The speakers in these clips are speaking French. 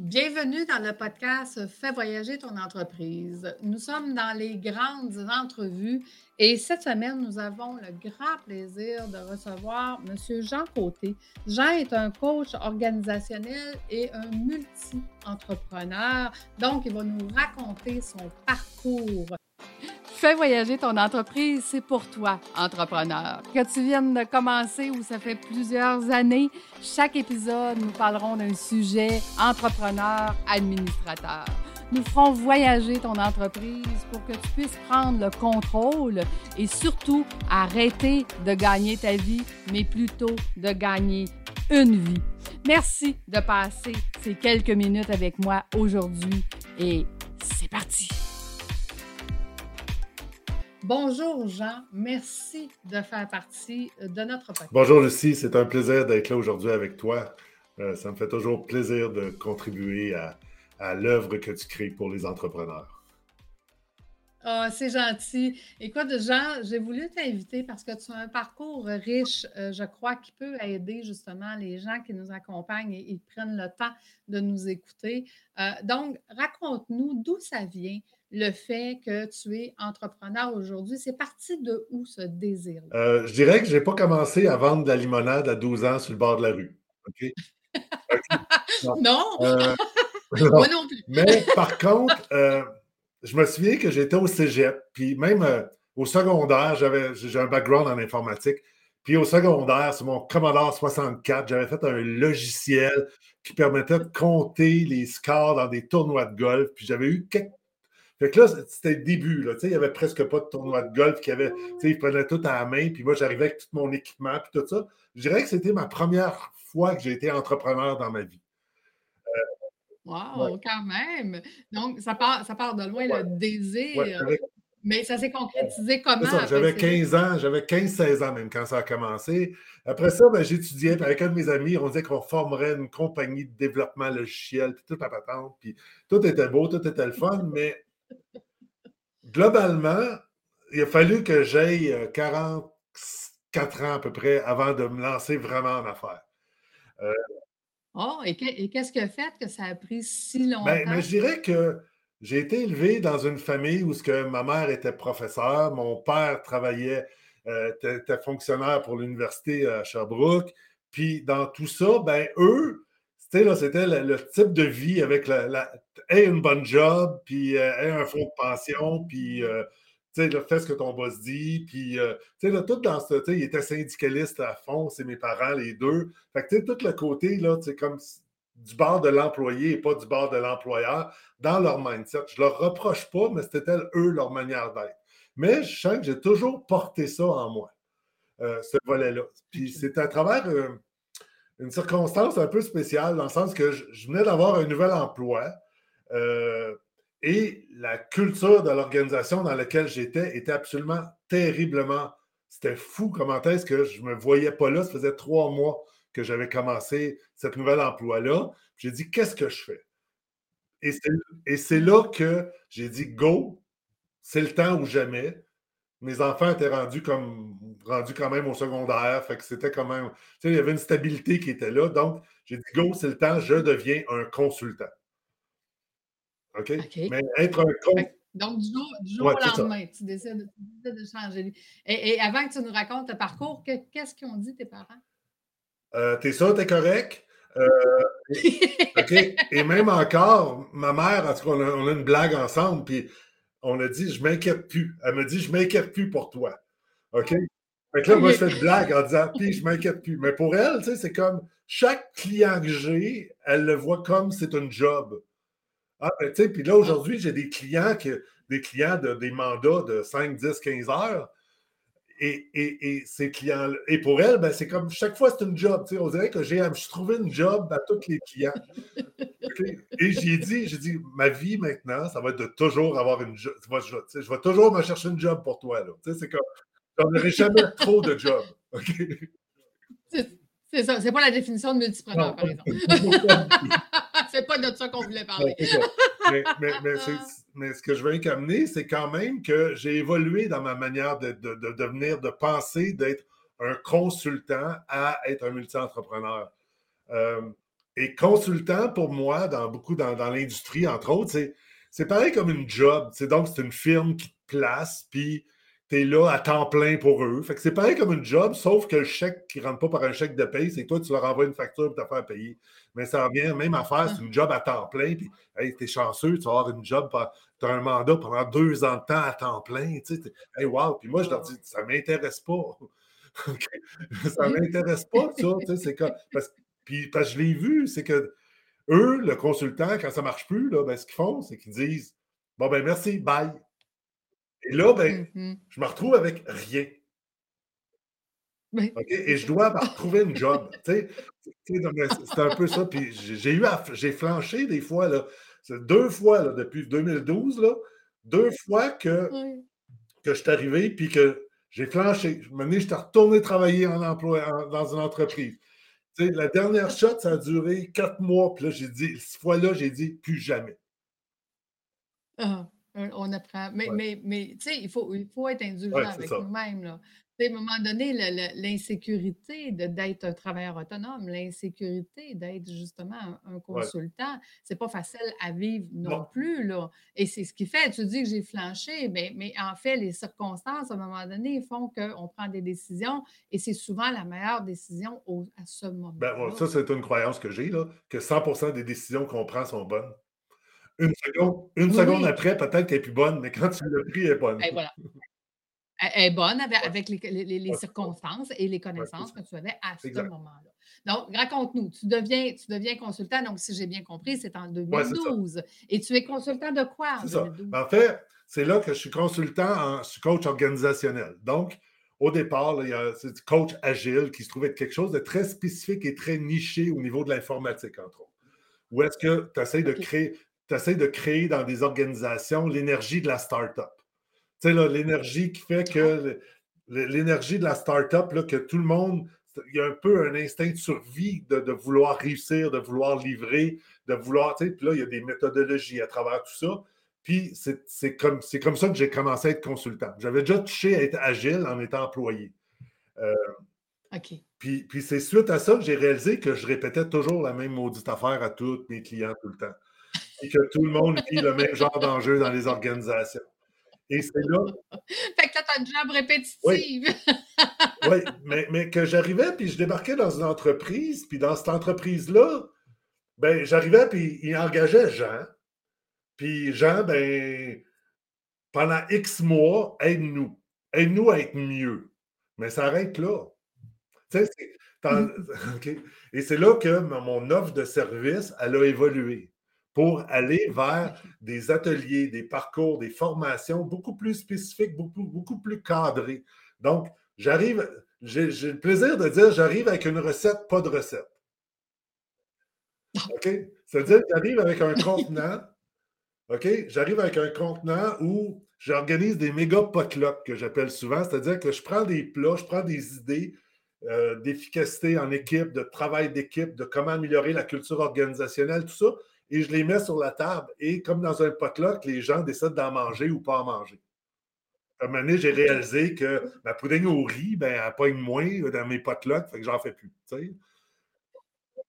Bienvenue dans le podcast Fais voyager ton entreprise. Nous sommes dans les grandes entrevues et cette semaine, nous avons le grand plaisir de recevoir M. Jean Côté. Jean est un coach organisationnel et un multi-entrepreneur. Donc, il va nous raconter son parcours. Fais voyager ton entreprise, c'est pour toi, entrepreneur. Que tu viennes de commencer ou ça fait plusieurs années, chaque épisode, nous parlerons d'un sujet entrepreneur, administrateur. Nous ferons voyager ton entreprise pour que tu puisses prendre le contrôle et surtout arrêter de gagner ta vie, mais plutôt de gagner une vie. Merci de passer ces quelques minutes avec moi aujourd'hui et c'est parti. Bonjour Jean, merci de faire partie de notre podcast. Bonjour Lucie, c'est un plaisir d'être là aujourd'hui avec toi. Euh, ça me fait toujours plaisir de contribuer à, l'œuvre que tu crées pour les entrepreneurs. Ah, c'est gentil. Écoute, Jean, j'ai voulu t'inviter parce que tu as un parcours riche, euh, je crois, qui peut aider justement les gens qui nous accompagnent et, et prennent le temps de nous écouter. Euh, donc, raconte-nous d'où ça vient, le fait que tu es entrepreneur aujourd'hui. C'est parti de où ce désir? Euh, je dirais que je n'ai pas commencé à vendre de la limonade à 12 ans sur le bord de la rue. Non. Moi non plus. Mais par contre, je me souviens que j'étais au cégep, puis même au secondaire, j'avais j'ai un background en informatique. Puis au secondaire, sur mon Commodore 64, j'avais fait un logiciel qui permettait de compter les scores dans des tournois de golf. Puis j'avais eu quelques fait que là, c'était le début. Là, il n'y avait presque pas de tournoi de golf. Qui avait, ils prenaient tout à la main. Puis moi, j'arrivais avec tout mon équipement. Puis tout ça. Je dirais que c'était ma première fois que j'ai été entrepreneur dans ma vie. Wow, quand même! Donc, ça part, ça part de loin, le désir. mais ça s'est concrétisé comment? J'avais 15 ans, j'avais 15-16 ans même quand ça a commencé. Après ça, ben, j'étudiais avec un de mes amis, on disait qu'on formerait une compagnie de développement logiciel, puis tout à patente, puis tout était beau, tout était le fun, mais globalement, il a fallu que j'aille 44 euh, ans à peu près avant de me lancer vraiment en affaires. Euh, oh, et qu'est-ce qui a fait que ça a pris si longtemps? Ben, mais je dirais que j'ai été élevé dans une famille où ce que ma mère était professeure, mon père travaillait, euh, était, fonctionnaire pour l'université à Sherbrooke. Puis dans tout ça, ben eux, c'était le, type de vie avec la, la une bonne job, puis euh, un fonds de pension, puis euh, fais ce que ton boss dit, puis euh, tout dans ce, il était syndicaliste à fond, c'est mes parents, les deux. Fait que tout le côté, là, comme du bord de l'employé et pas du bord de l'employeur dans leur mindset. Je leur reproche pas, mais c'était eux leur manière d'être. Mais je sens que j'ai toujours porté ça en moi, ce volet-là. Puis c'est à travers une circonstance un peu spéciale dans le sens que je, venais d'avoir un nouvel emploi euh, et la culture de l'organisation dans laquelle j'étais était absolument terriblement. C'était fou comment est-ce que je ne me voyais pas là? Ça faisait trois mois que j'avais commencé cet nouvel emploi-là. J'ai dit, qu'est-ce que je fais? Et c'est là que j'ai dit, go, c'est le temps ou jamais mes enfants étaient rendus comme rendus quand même au secondaire. C'était quand même. Tu sais, il y avait une stabilité qui était là. Donc, j'ai dit go, c'est le temps, je deviens un consultant. OK? Mais être un consultant. Donc, du jour, au lendemain, tu décides, de changer. Et, et, avant que tu nous racontes ton parcours, qu'est-ce qu'ils ont dit tes parents? Euh, t'es sûr, t'es correct? Euh, OK. Et même encore, ma mère, en tout cas, on a, on a une blague ensemble, puis on a dit, je m'inquiète plus. Elle me dit, je m'inquiète plus pour toi. OK? Fait que là, moi, je fais une blague en disant, puis je m'inquiète plus. Mais pour elle, tu sais, c'est comme chaque client que j'ai, elle le voit comme c'est un job. Ah, ben, tu sais, puis là, aujourd'hui, j'ai des clients, des clients de des mandats de 5, 10, 15 heures. Et, et, ces clients et pour elle, ben, c'est comme chaque fois, c'est une job. On dirait que j'ai trouvé une job à tous les clients. Et j'ai dit, j'ai dit, ma vie maintenant, ça va être de toujours avoir une job. Je, vais toujours me chercher une job pour toi. C'est comme, j'en aurai jamais trop de job. C'est ça. C'est pas la définition de multipreneur, par exemple. c'est pas de ça qu'on voulait parler. mais, mais, mais mais ce que je veux amener, c'est quand même que j'ai évolué dans ma manière de, devenir, de penser, d'être un consultant à être un multi-entrepreneur. Euh, Et consultant, pour moi, dans beaucoup dans, dans l'industrie, entre autres, c'est pareil comme une job. Donc, c'est une firme qui te place, puis tu es là à temps plein pour eux. Fait que c'est pareil comme une job, sauf que le chèque qui ne rentre pas par un chèque de paye, c'est que toi, tu leur envoies une facture pour te faire payer. Mais ça revient, même affaire, c'est une job à temps plein, puis hey, es chanceux, tu vas avoir une job, tu as un mandat pendant deux ans de temps à temps plein. Tu sais, hey, wow! Puis moi, je leur dis, ça ne m'intéresse pas. ça ne m'intéresse pas, ça. C'est comme, parce, puis, parce que je l'ai vu, c'est que eux, le consultant, quand ça ne marche plus, là, ben, ce qu'ils font, c'est qu'ils disent Bon, ben merci, bye. Et là, ben, mmh je me retrouve avec rien. Et je dois retrouver une job. c'est un peu ça. Puis j'ai eu j'ai flanché des fois, là, deux fois là, depuis 2012, là, deux fois que, que je suis arrivé puis que j'ai flanché. Je j'étais retourné travailler en emploi, dans une entreprise. la dernière shot, ça a duré quatre mois. Puis là, j'ai dit, cette fois-là, j'ai dit plus jamais. Ah, on apprend. Mais, mais, mais tu sais, il faut, il faut être indulgent avec nous-mêmes à un moment donné, l'insécurité d'être un travailleur autonome, l'insécurité d'être justement un, consultant, c'est pas facile à vivre non, plus. Là. Et c'est ce qui fait, tu dis que j'ai flanché, mais, mais en fait, les circonstances, à un moment donné, font qu'on prend des décisions et c'est souvent la meilleure décision à ce moment. Ben, ça, c'est une croyance que j'ai, que 100% des décisions qu'on prend sont bonnes. Une seconde, une seconde après, peut-être qu'elle est plus bonne, mais quand tu l'as pris, elle est bonne. Et ben, voilà. Elle est bonne avec, les, circonstances et les connaissances que tu avais à ce moment-là. Donc, raconte-nous, tu deviens, tu deviens consultant, donc si j'ai bien compris, c'est en 2012. et tu es consultant de quoi en 2012? Ben, en fait, c'est là que je suis consultant, en, je suis coach organisationnel. Donc, au départ, il y a c'est coach agile qui se trouvait être quelque chose de très spécifique et très niché au niveau de l'informatique, entre autres. Où est-ce que tu essaies de créer, tu essaies de créer dans des organisations l'énergie de la start-up? L'énergie qui fait que l'énergie de la start-up, que tout le monde, il y a un peu un instinct de survie de, vouloir réussir, de vouloir livrer, de vouloir, puis là, il y a des méthodologies à travers tout ça. Puis c'est comme, comme ça que j'ai commencé à être consultant. J'avais déjà touché à être agile en étant employé. Euh, OK. Puis, puis c'est suite à ça que j'ai réalisé que je répétais toujours la même maudite affaire à tous mes clients tout le temps. Et que tout le monde vit le même genre d'enjeu dans les organisations. Et c'est là. fait que là, tu as une job répétitive. Oui, mais, mais, que j'arrivais, puis je débarquais dans une entreprise, puis dans cette entreprise-là, ben, j'arrivais, puis il engageait Jean. Puis Jean, ben, pendant X mois, aide-nous. Aide-nous à être mieux. Mais ça arrête là. Tu sais, Et c'est là que mon offre de service, elle a évolué pour aller vers des ateliers, des parcours, des formations beaucoup plus spécifiques, beaucoup, beaucoup plus cadrées. Donc, j'arrive, j'ai le plaisir de dire, j'arrive avec une recette, pas de recette. OK? C'est-à-dire que j'arrive avec un contenant, OK? J'arrive avec un contenant où j'organise des méga potlucks que j'appelle souvent, c'est-à-dire que je prends des plats, je prends des idées euh, d'efficacité en équipe, de travail d'équipe, de comment améliorer la culture organisationnelle, tout ça, et je les mets sur la table. Et comme dans un potluck, les gens décident d'en manger ou pas en manger. À un moment donné, j'ai réalisé que ma pouding au riz, ben, elle pogne moins dans mes potlucks, fait que j'en fais plus.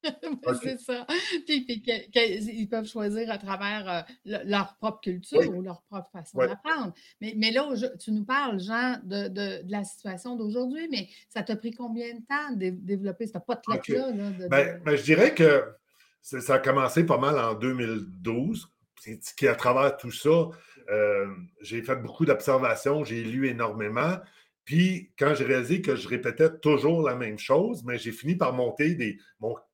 C'est ça. Puis, ils peuvent choisir à travers euh, leur propre culture ou leur propre façon d'apprendre. Mais, mais, là, tu nous parles, Jean, de, de, la situation d'aujourd'hui, mais ça t'a pris combien de temps de développer ce potluck-là? Ben, ben, je dirais que ça a commencé pas mal en 2012. Qui, à travers tout ça, euh, j'ai fait beaucoup d'observations, j'ai lu énormément. Puis, quand j'ai réalisé que je répétais toujours la même chose, mais j'ai fini par monter des,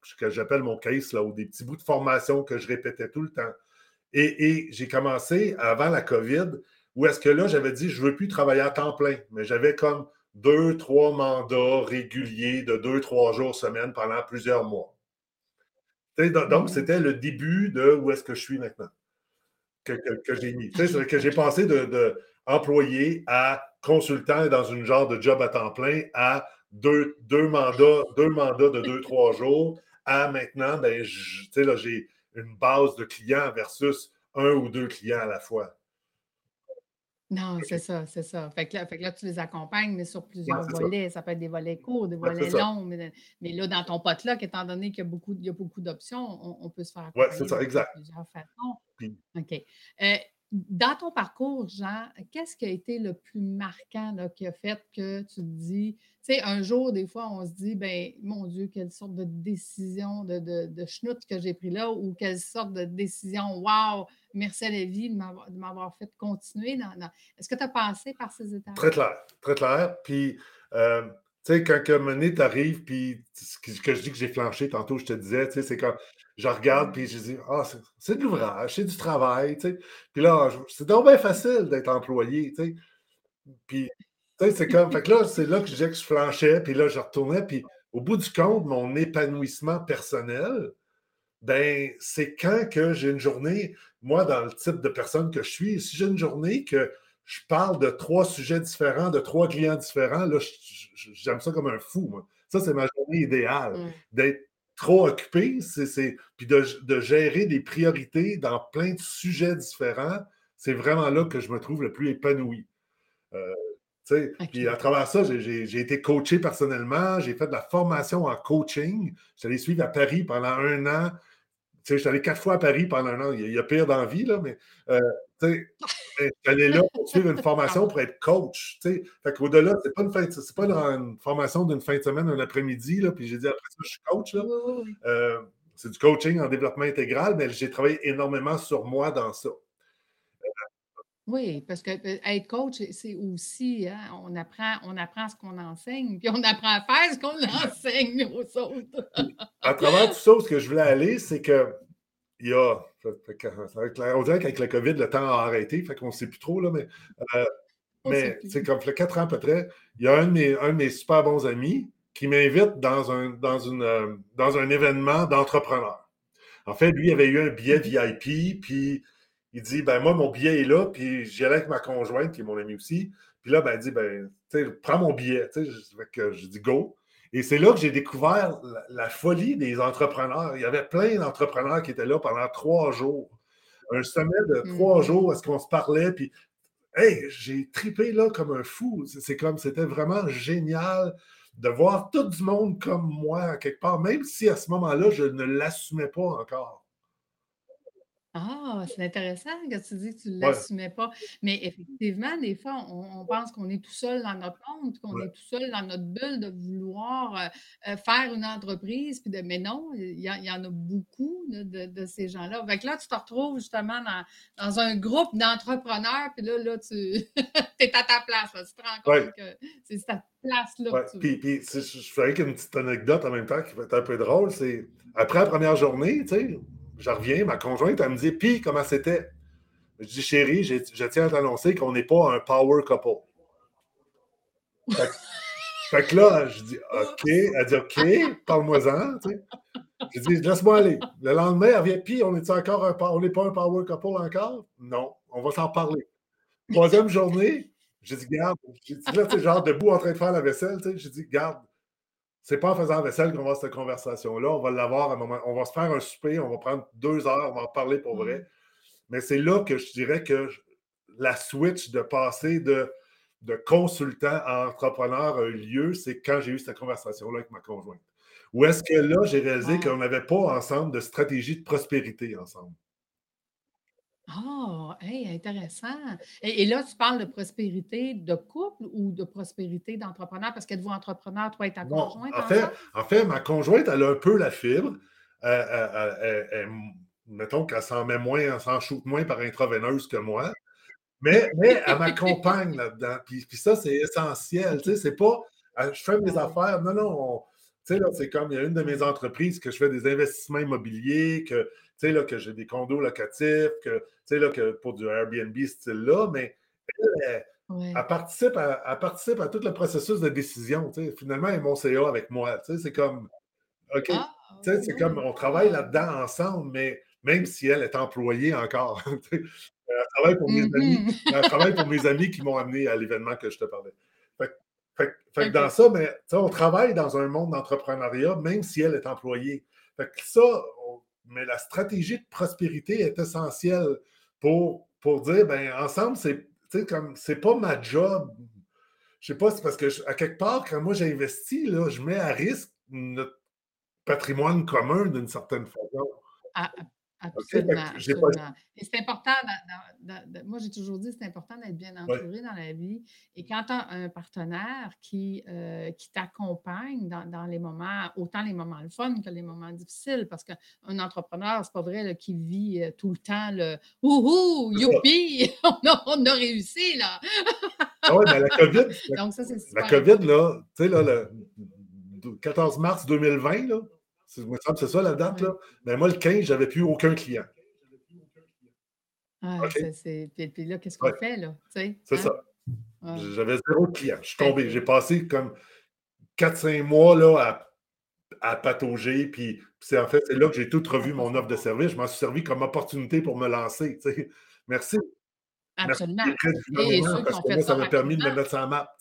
ce que j'appelle mon case, là, ou des petits bouts de formation que je répétais tout le temps. Et, j'ai commencé avant la COVID, où est-ce que là, j'avais dit, je ne veux plus travailler à temps plein, mais j'avais comme deux, trois mandats réguliers de deux, trois jours semaine pendant plusieurs mois. Donc, mmh. c'était le début de où est-ce que je suis maintenant, que, j'ai mis. que j'ai passé de, employé à consultant dans une genre de job à temps plein à deux, deux mandats, deux mandats de deux, trois jours à maintenant, ben, j'ai une base de clients versus un ou deux clients à la fois. Non, c'est ça, c'est ça. Fait que là fait que là, tu les accompagnes, mais sur plusieurs volets. Ça peut être des volets courts, des volets longs, mais mais là, dans ton potluck, étant donné qu'il y a beaucoup il y a beaucoup d'options, on on peut se faire c'est accompagner de plusieurs façons. Puis OK. Heu, dans ton parcours, Jean, qu'est-ce qui a été le plus marquant, qui a fait que tu te dis tu sais, un jour, des fois, on se dit: «Ben, mon Dieu, quelle sorte de décision de de schnout que j'ai pris là» ou «Quelle sorte de décision, wow, merci à la vie de m'avoir fait continuer dans dans» est-ce que tu as passé par ces Très étapes-là? clair, très clair. Puis, hem, tu sais, quand que arrives, puis ce que je dis que j'ai flanché tantôt, je te disais, tu sais, c'est quand je regarde, puis je dis: «Ah, c'est c'est de l'ouvrage, c'est du travail», tu sais. Puis là, c'est donc bien facile d'être employé, tu sais. Puis, tu sais, c'est comme fait que là, c'est là que je disais que je flanchais, puis là, je retournais, puis au bout du compte, mon épanouissement personnel, ben, c'est quand que j'ai une journée, moi, dans le type de personne que je suis, si j'ai une journée que je parle de trois sujets différents, de trois clients différents, là, j'aime ça comme un fou, moi. Ça, c'est ma journée idéale. Mmh. D'être trop occupé, c'est, puis de, de gérer des priorités dans plein de sujets différents, c'est vraiment là que je me trouve le plus épanoui. Euh, puis à travers ça, j'ai été coaché personnellement, j'ai fait de la formation en coaching. J'allais suivre à Paris pendant un an tu sais, j'étais allé quatre fois à Paris pendant un an. Il y a, il y a pire dans la vie, là, mais euh, j'allais là pour suivre une formation pour être coach. Tu sais. Fait qu'au-delà, c'est pas une fin c'est pas une, formation d'une fin de semaine, un après-midi, là, puis j'ai dit après ça, je suis coach. Là. Euh, c'est du coaching en développement intégral, mais j'ai travaillé énormément sur moi dans ça. Oui, parce que, heu, être coach, c'est aussi, hein, on apprend on apprend ce qu'on enseigne, puis on apprend à faire ce qu'on enseigne aux autres. À travers tout ça, où ce que je voulais aller, c'est que il y a. la- on dirait qu'avec le COVID, le temps a arrêté, fait qu'on ne sait plus trop, là, mais euh, Mais c'est comme fait quatre ans à peu près, il y a un de mes, un de mes super bons amis qui m'invite dans un, dans, une, euh, dans un événement d'entrepreneurs. En fait, lui, il avait eu un billet VIP, puis il dit ben moi, mon billet est là, puis j'y allais avec ma conjointe, qui est mon ami aussi. Puis là, ben, il dit ben, prends mon billet. Fait que je dis go. Et c'est là que j'ai découvert la, la folie des entrepreneurs. Il y avait plein d'entrepreneurs qui étaient là pendant trois jours. Un sommet de trois Mmh jours est-ce qu'on se parlait, puis Hey, j'ai tripé là comme un fou. C'est comme, c'était vraiment génial de voir tout du monde comme moi, quelque part, même si à ce moment-là, je ne l'assumais pas encore. Ah, c'est intéressant que tu dis que tu ne Ouais, l'assumais pas. Mais effectivement, des fois, on on pense qu'on est tout seul dans notre monde, qu'on ouais, est tout seul dans notre bulle de vouloir, heu heu, faire une entreprise, puis de mais non, il y en il y en a beaucoup de de de ces gens-là. Fait que là, tu te retrouves justement dans dans un groupe d'entrepreneurs, puis là là, tu es à ta place, là. Tu te rends ouais, compte que c'est ouais. que tu Puis, puis je je ferais qu'une petite anecdote en même temps qui va être un peu drôle. C'est après la première journée, tu sais, je reviens, ma conjointe, elle me dit Puis, comment c'était? Je dis Chérie, je tiens à t'annoncer qu'on n'est pas un power couple. Fait, que fait que là, je dis OK. Elle dit OK, parle-moi-en. tu sais. J'ai dit, laisse-moi aller. Le lendemain, elle revient, puis on est encore un, on n'est pas un power couple encore? Non, on va s'en parler. Troisième journée, j'ai dit, garde, j'ai dit, là, tu sais, genre debout en train de faire la vaisselle, tu sais, j'ai dit, garde, c'est pas en faisant la vaisselle qu'on va avoir cette conversation-là, on va l'avoir à un moment, on va se faire un souper, on va prendre deux heures, on va en parler pour vrai. Mais c'est là que je dirais que je- la switch de passer de, de consultant à entrepreneur a eu lieu, c'est quand j'ai eu cette conversation-là avec ma conjointe. Où est-ce que là, j'ai réalisé Ah! qu'on n'avait pas ensemble de stratégie de prospérité ensemble. Ah! Hey, intéressant. Et et là, tu parles de prospérité de couple ou de prospérité d'entrepreneur? Parce qu'êtes-vous entrepreneur, toi et ta conjointe en fait, en fait, ma conjointe, elle a un peu la fibre. Euh, euh, euh, elle- elle- mettons qu'elle s'en met moins, elle s'en shoot moins par intraveineuse que moi. Mais, mais elle m'accompagne là-dedans. Puis, puis ça, c'est essentiel. Tu sais, c'est pas je fais mes affaires. Non, non. on- tu sais, là, c'est comme il y a une de mes entreprises que je fais des investissements immobiliers, que, sais, là, que j'ai des condos locatifs, que, tu sais, là, que pour du Airbnb style-là, mais elle, participe à, elle participe à tout le processus de décision. tu sais. Finalement, elle est mon CA avec moi. tu sais, C'est comme OK. Tu Ah! c'est comme on travaille là-dedans ensemble, mais même si elle est employée encore, elle travaille pour mes amis, Mmh elle travaille pour mes amis qui m'ont amené à l'événement que je te parlais. Fait, que dans ça, mais, on travaille dans un monde d'entrepreneuriat, même si elle est employée. Fait que ça, mais la stratégie de prospérité est essentielle pour, pour dire, ben, ensemble, c'est, comme, c'est pas ma job. Je sais pas, c'est parce que, à quelque part, quand moi j'investis, je mets à risque notre patrimoine commun d'une certaine façon. Ah, Absolument, absolument. Et c'est important, moi j'ai toujours dit, c'est important d'être bien entouré dans la vie. Et quand tu as un partenaire qui, euh, qui t'accompagne dans, les moments, autant les moments le fun que les moments difficiles, parce qu'un entrepreneur, c'est pas vrai, qui vit euh, tout le temps le « Ouhou, youpi, on a, réussi, là! ah oui, mais la COVID, Donc, ça, la COVID, là, tu sais, là, le 14 mars 2020, là, c'est ça la date, là. Mais moi, le 15, j'avais plus aucun client. Ah, c'est. Puis, là, qu'est-ce qu'on fait, là? C'est hein? ça. J'avais zéro client. Je suis tombé. J'ai passé comme 4-5 mois là, à, à patauger. Puis, c'est en fait, c'est là que j'ai tout revu mon offre de service. Je m'en suis servi comme opportunité pour me lancer. Merci. Absolument. Merci Et parce que ça m'a permis de me mettre sur la map.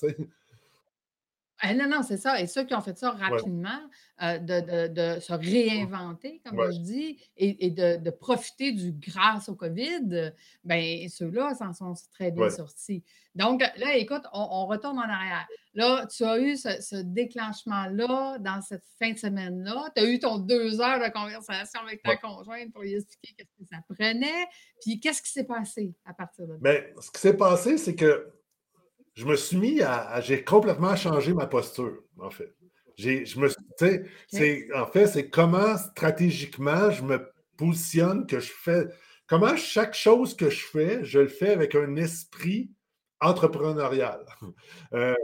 Ah, non, non, c'est ça. Et ceux qui ont fait ça rapidement, euh, de, se réinventer, comme je dis, et, de, profiter du grâce au COVID, bien, ceux-là s'en sont très bien sortis. Donc, là, écoute, on, retourne en arrière. Là, tu as eu ce, déclenchement-là dans cette fin de semaine-là. Tu as eu ton deux heures de conversation avec ta conjointe pour lui expliquer ce que ça prenait. Puis, qu'est-ce qui s'est passé à partir de là? Bien, ce qui s'est passé, c'est que je me suis mis à. j'ai complètement changé ma posture, en fait. je me c'est, en fait, c'est comment stratégiquement je me positionne, que je fais. Comment chaque chose que je fais, je le fais avec un esprit entrepreneurial. Euh,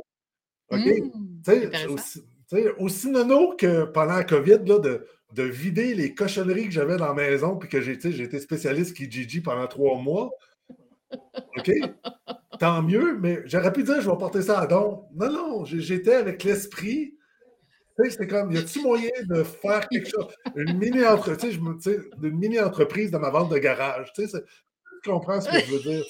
OK? Mmh, aussi, nono que pendant la COVID, là, de, de vider les cochonneries que j'avais dans la maison, puis que j'ai été spécialiste qui Gigi pendant trois mois. OK? Tant mieux, mais j'aurais pu dire je vais porter ça à don. Non, non, j'étais avec l'esprit. C'était comme, y a-t-il moyen de faire quelque chose? Une mini-entreprise, mini-entreprise dans ma vente de garage. Tu comprends ce que je veux dire?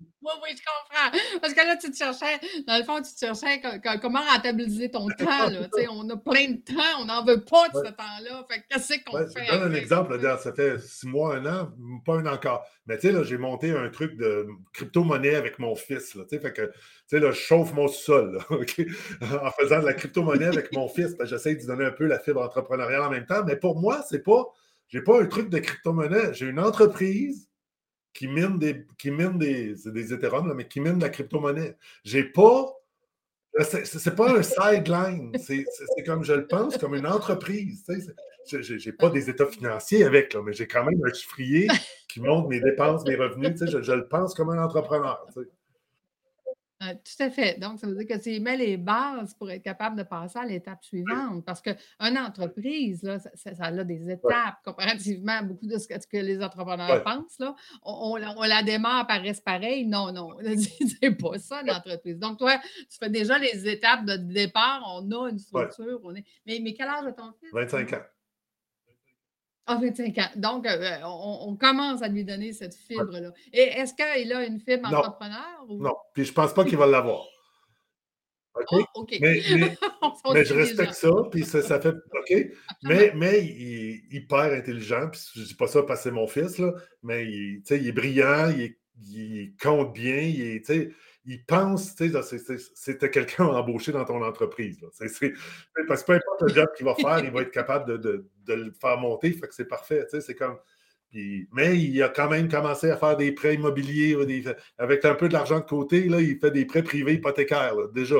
Oui, oui, je comprends. Parce que là, tu te cherchais, dans le fond, tu te cherchais comment rentabiliser ton temps. Là, on a plein de temps, on n'en veut pas de ce temps-là. Fait qu'est-ce qu'on fait? Je donne un exemple. ça fait six mois, un an, pas un an encore. Mais tu sais, là, j'ai monté un truc de crypto-monnaie avec mon fils. Là, fait que, tu sais, là, je chauffe mon sol en faisant de la crypto-monnaie avec mon fils. J'essaie de donner un peu la fibre entrepreneuriale en même temps. Mais pour moi, c'est pas, j'ai pas un truc de crypto-monnaie. J'ai une entreprise qui mine des, qui des, des Ethereum, mais qui mine de la crypto-monnaie. J'ai pas. C'est pas un sideline. C'est comme je le pense, comme une entreprise. Je n'ai pas des états financiers avec, là, mais j'ai quand même un chiffrier qui montre mes dépenses, mes revenus. Je, je, le pense comme un entrepreneur. Euh, tout à fait. Donc, ça veut dire que tu mets les bases pour être capable de passer à l'étape suivante. Parce qu'une entreprise, là, ça, a des étapes comparativement à beaucoup de ce que, les entrepreneurs pensent. Là. On, la démarre, par reste pareil. Non, non, c'est pas ça l'entreprise. Donc, toi, tu fais déjà les étapes de départ. On a une structure. On est... mais, mais quel âge a ton fils? 25 ans. Ah, 25 ans. Donc, euh, on, commence à lui donner cette fibre-là. Et est-ce qu'il a une fibre entrepreneur? Non, puis je ne pense pas qu'il va l'avoir. OK? Ah, mais, mais, je respecte ça, puis ça, fait OK? Mais, mais il, est hyper intelligent, puis je ne dis pas ça parce que c'est mon fils, là, mais il, il est brillant, il, il compte bien, il est, il pense, tu sais, c'était quelqu'un embauché dans ton entreprise. parce que peu importe le job qu'il va faire, il va être capable de, le faire monter, fait que c'est parfait, tu sais, c'est comme... mais il a quand même commencé à faire des prêts immobiliers, avec un peu de l'argent de côté, là, il fait des prêts privés hypothécaires, déjà.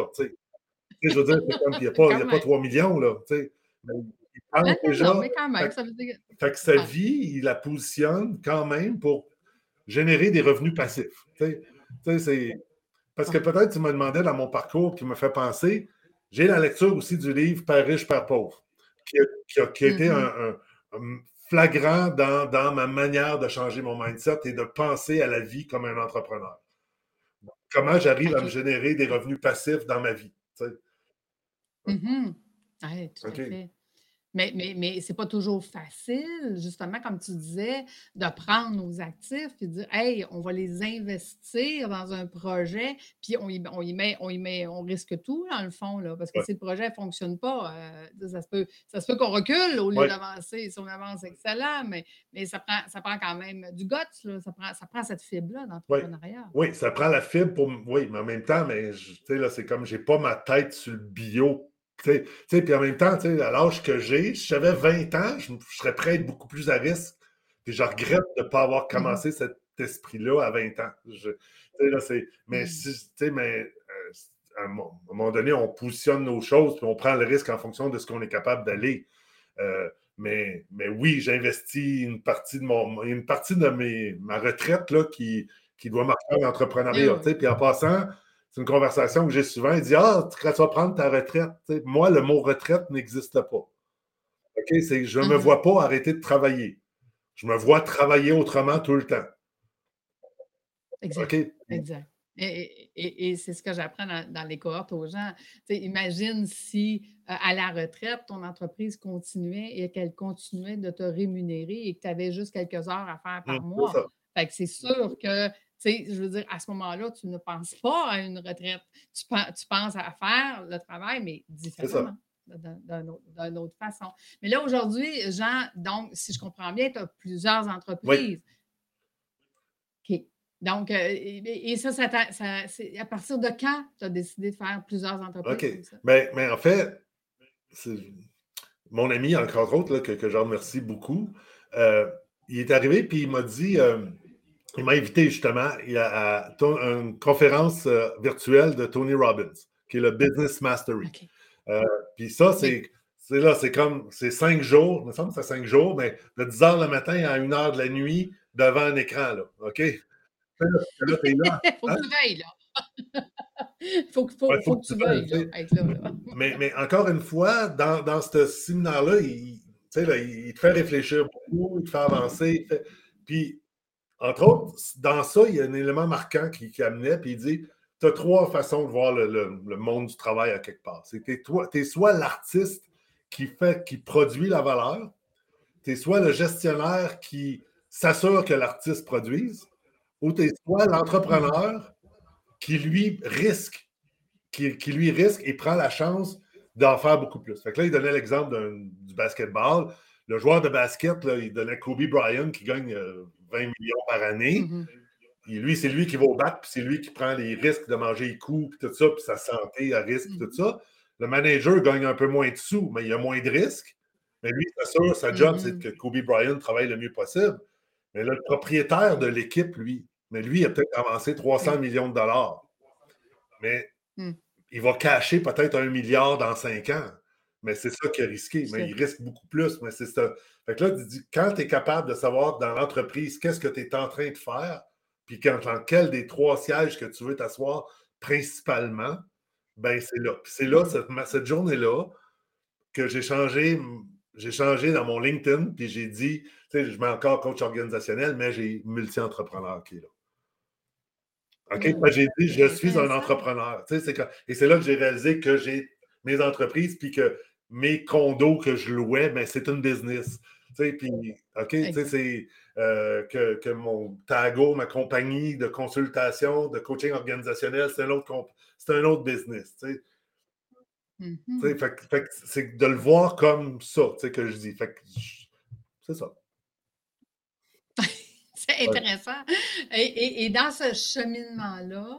Je veux dire, comme, il n'y a, pas, pas 3 millions, là, il pense déjà... fait, que sa vie, il la positionne quand même pour générer des revenus passifs. Parce que peut-être tu me demandais dans mon parcours qui me fait penser, j'ai la lecture aussi du livre Père riche, Père pauvre, qui a, été mm-hmm. un, flagrant dans, ma manière de changer mon mindset et de penser à la vie comme un entrepreneur. Comment j'arrive à me générer des revenus passifs dans ma vie. Mm-hmm. tout à fait. Mais mais mais c'est pas toujours facile, justement, comme tu disais, de prendre nos actifs puis de dire: «Hey, on va les investir dans un projet», puis on y on y met on y met on risque tout dans le fond, là, parce que Ouais. si le projet ne fonctionne pas, heu, ça se peut ça se peut qu'on recule au lieu Ouais. d'avancer. Si on avance, excellent, mais mais ça prend ça prend quand même du guts, là, ça prend ça prend cette fibre-là d'entrepreneuriat. Oui, ça prend la fibre pour oui, mais en même temps, mais là, c'est comme j'ai pas ma tête sur le bio. Puis en même temps, à l'âge que j'ai, si j'avais 20 ans, je serais prêt à être beaucoup plus à risque. Puis je regrette de ne pas avoir Mmh mh. commencé cet esprit-là à 20 ans. Je là, mais Mmh. si mais à un moment donné, on positionne nos choses, puis on prend le risque en fonction de ce qu'on est capable d'aller. Heu, mais mais oui, j'investis une partie de mon une partie de mes ma retraite, là, qui qui doit marcher en entrepreneuriat. Puis en passant, c'est une conversation que j'ai souvent. Il dit: «Ah, quand tu vas prendre ta retraite», moi, le mot retraite n'existe pas. OK? C'est je Mmh me mh. vois pas arrêter de travailler. Je me vois travailler autrement tout le temps. Exact, exact. Et et c'est ce que j'apprends dans dans les cohortes aux gens. Imagine si, heu, à la retraite, ton entreprise continuait et qu'elle continuait de te rémunérer et que tu avais juste quelques heures à faire par c'est mois. Fait que c'est sûr que, sais, je veux dire, à ce moment-là, tu ne penses pas à une retraite. Tu pen tu penses à faire le travail, mais différemment, d'un d'un autre d'une autre façon. Mais là, aujourd'hui, Jean, donc, si je comprends bien, tu as plusieurs Oui. entreprises. OK. Donc, heu, et ça, ça t'a ça c'est à partir de quand tu as décidé de faire plusieurs entreprises OK. ça? Ben mais en fait, mon ami, entre autres, là, que que je remercie beaucoup, heu, il est arrivé puis il m'a dit, hem, il m'a invité justement il à une conférence, heu, virtuelle de Tony Robbins, qui est le Business Mastery. Heu, puis ça, c'est là, c'est comme c'est 5 jours, il me semble que c'est 5 jours, mais de 10:00 le matin à 1:00 de la nuit devant un écran, là, OK? Là, là, tu es là, Faut hein? que tu veilles, là. Faut que Ouais, faut que que tu veilles, là, être là, là. Mais mais encore une fois, dans dans ce séminaire-là, il il te fait réfléchir beaucoup, il te fait avancer, il te fait puis, entre autres, dans ça, il y a un élément marquant qui amenait, puis il dit: «Tu as 3 façons de voir le monde du travail à quelque part. Tu es soit l'artiste qui fait qui produit la valeur, tu es soit le gestionnaire qui s'assure que l'artiste produise, ou tu es soit l'entrepreneur qui, lui, risque, qui lui risque et prend la chance d'en faire beaucoup plus». Fait là, il donnait l'exemple du basketball. Le joueur de basket, là, il donnait Kobe Bryant qui gagne, heu, 20 000 000 par année. Mmh mh. Puis lui, c'est lui qui va au bat, puis c'est lui qui prend les risques de manger les coups, puis tout ça, puis sa santé à risque, tout mh. ça. Le manager gagne un peu moins de sous, mais il a moins de risques. Mais lui, il s'assure, sa job, c'est que mh. Kobe Bryant travaille le mieux possible. Mais là, le propriétaire de l'équipe, lui, mais lui, il a peut-être avancé trois cents Oui. millions de dollars. Mais Mmh. il va casher peut-être 1 000 000 dans 5 ans. Mais c'est ça qui est risqué. Mais il risque beaucoup plus. Mais c'est ça. Fait que là, tu dis, quand tu es capable de savoir dans l'entreprise qu'est-ce que tu es en train de faire, puis quand dans quel des 3 sièges que tu veux t'asseoir principalement, ben c'est là. Puis c'est là, Mmh. cette cette journée-là, que j'ai changé, j'ai changé dans mon LinkedIn, puis j'ai dit, tu sais, je mets encore coach organisationnel, mais j'ai multi-entrepreneur qui est là. OK? Mmh. J'ai dit: «Je suis un entrepreneur». Tu sais, et c'est là que j'ai réalisé que j'ai mes entreprises, puis que mes condos que je louais, ben, c'est une business. Puis OK, c'est, heu, que que mon Tago, ma compagnie de consultation, de coaching organisationnel, c'est un autre c'est un autre business? Mmh mh. fait c'est de le voir comme ça, que je dis. C'est ça. C'est Ouais. intéressant et et et dans ce cheminement-là,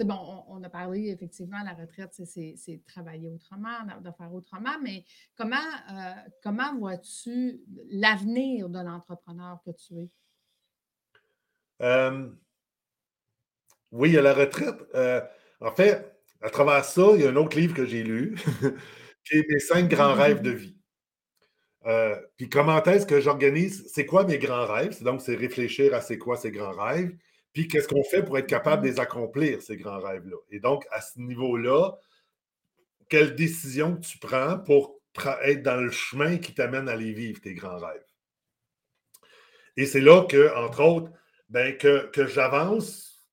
bon, on on a parlé effectivement, la retraite, c'est de travailler autrement, de de faire autrement, mais comment, heu, comment vois-tu l'avenir de l'entrepreneur que tu es? Hem Oui, il y a la retraite. En fait, à travers ça, il y a un autre livre que j'ai lu, qui est «Mes 5 grands rêves de vie». Puis comment est-ce que j'organise c'est quoi mes grands rêves? Donc c'est réfléchir à c'est quoi ces grands rêves, puis qu'est-ce qu'on fait pour être capable de mh. les accomplir, ces grands rêves-là? Et donc, à ce niveau-là, quelles décisions tu prends pour être dans le chemin qui t'amène à les vivre, tes grands rêves? Et c'est là que, entre autres, ben, que que j'avance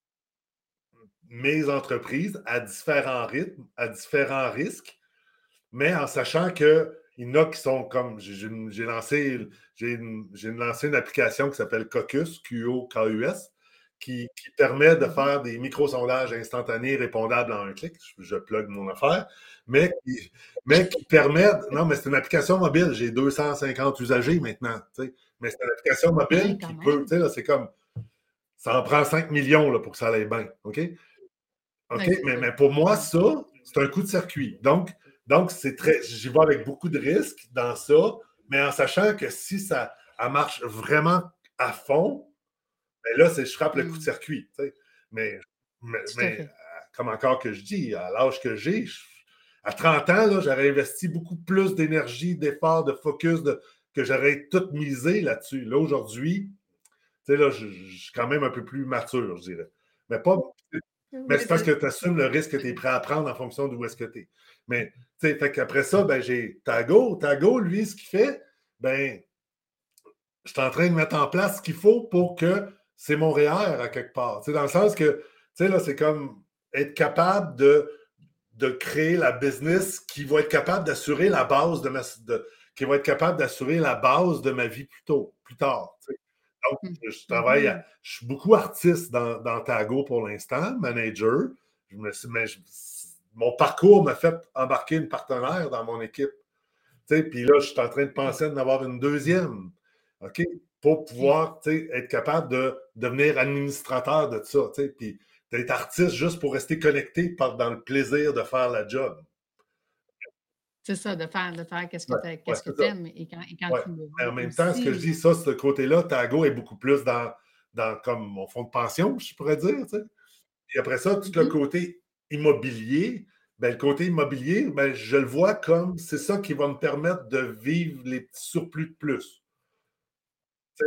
mes entreprises à différents rythmes, à différents risques, mais en sachant qu'il il y en a qui sont comme. J'ai lancé, lancé une application qui s'appelle Cocus, Q-O-K-U-S, qui, permet de faire des micro-sondages instantanés répondables en un clic. Je, plug mon affaire. Mais qui, mais qui permet. Non, mais c'est une application mobile. J'ai 250 usagers maintenant. Mais c'est une application mobile qui peut. C'est comme. Ça en prend 5 millions là, pour que ça aille bien. OK? OK, mais, mais pour moi, ça, c'est un coup de circuit. Donc, donc, c'est très. J'y vais avec beaucoup de risques dans ça, mais en sachant que si ça marche vraiment à fond, ben là, je frappe le coup de mmh. circuit. Mais, mais, comme encore que je dis, à l'âge que j'ai, à 30 ans, j'aurais investi beaucoup plus d'énergie, d'efforts, de focus, que j'aurais tout misé là-dessus. Là, aujourd'hui, là, je, je, suis quand même un peu plus mature, je dirais. Mais pas, mais c'est parce que tu assumes le risque que tu es prêt à prendre en fonction d'où est-ce que tu es. Mais, tu sais, fait qu'après ça, ben, j'ai Tago. Tago, lui, ce qu'il fait, ben, je suis en train de mettre en place ce qu'il faut pour que c'est mon REER à quelque part. Dans le sens que, tu sais, là, c'est comme être capable de, de créer la business qui va être capable d'assurer la base de ma. De, qui va être capable d'assurer la base de ma vie plus tôt, plus tard. Donc, mmh. je travaille, mmh. je suis beaucoup artiste dans, dans Tago pour l'instant, manager. Je me mais mon parcours m'a fait embarquer une partenaire dans mon équipe. Puis là, je suis en train de penser d'en avoir une deuxième. OK? Pour pouvoir être capable de devenir administrateur de ça. Puis d'être artiste juste pour rester connecté par, dans le plaisir de faire la job. C'est ça, de faire, de faire qu'est-ce que tu aimes et quand, et quand tu En même temps, ce que je dis, ça, ce côté-là, Tago est beaucoup plus dans, dans comme mon fonds de pension, je pourrais dire. Et après ça, tout le mm-hmm. côté immobilier, ben, le côté immobilier, ben, je le vois comme c'est ça qui va me permettre de vivre les petits surplus de plus.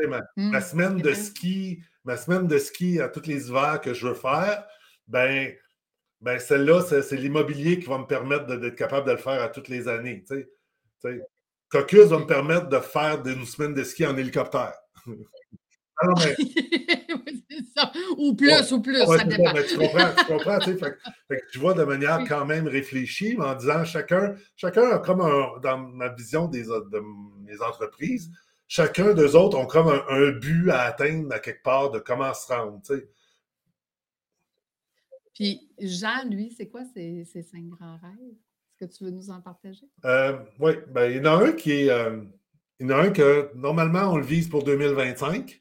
Ma, ma, mmh, semaine de ski, ma semaine de ski à tous les hivers que je veux faire, ben, ben, celle-là, c'est l'immobilier qui va me permettre d'être capable de le faire à toutes les années. Cocus va me permettre de faire une semaine de ski en hélicoptère. non, mais... ça. Ou plus, ou plus, ça dépend. tu comprends, tu comprends, tu sais. vois de manière quand même réfléchie, en disant chacun, chacun a comme un, dans ma vision des, de mes entreprises, chacun d'eux autres ont comme un, un, but à atteindre à quelque part de comment se rendre. Puis Jean, lui, c'est quoi ses, cinq grands rêves? Est-ce que tu veux nous en partager? Euh, oui, ben, il y en a un qui est. Euh, il y en a un que normalement on le vise pour 2025.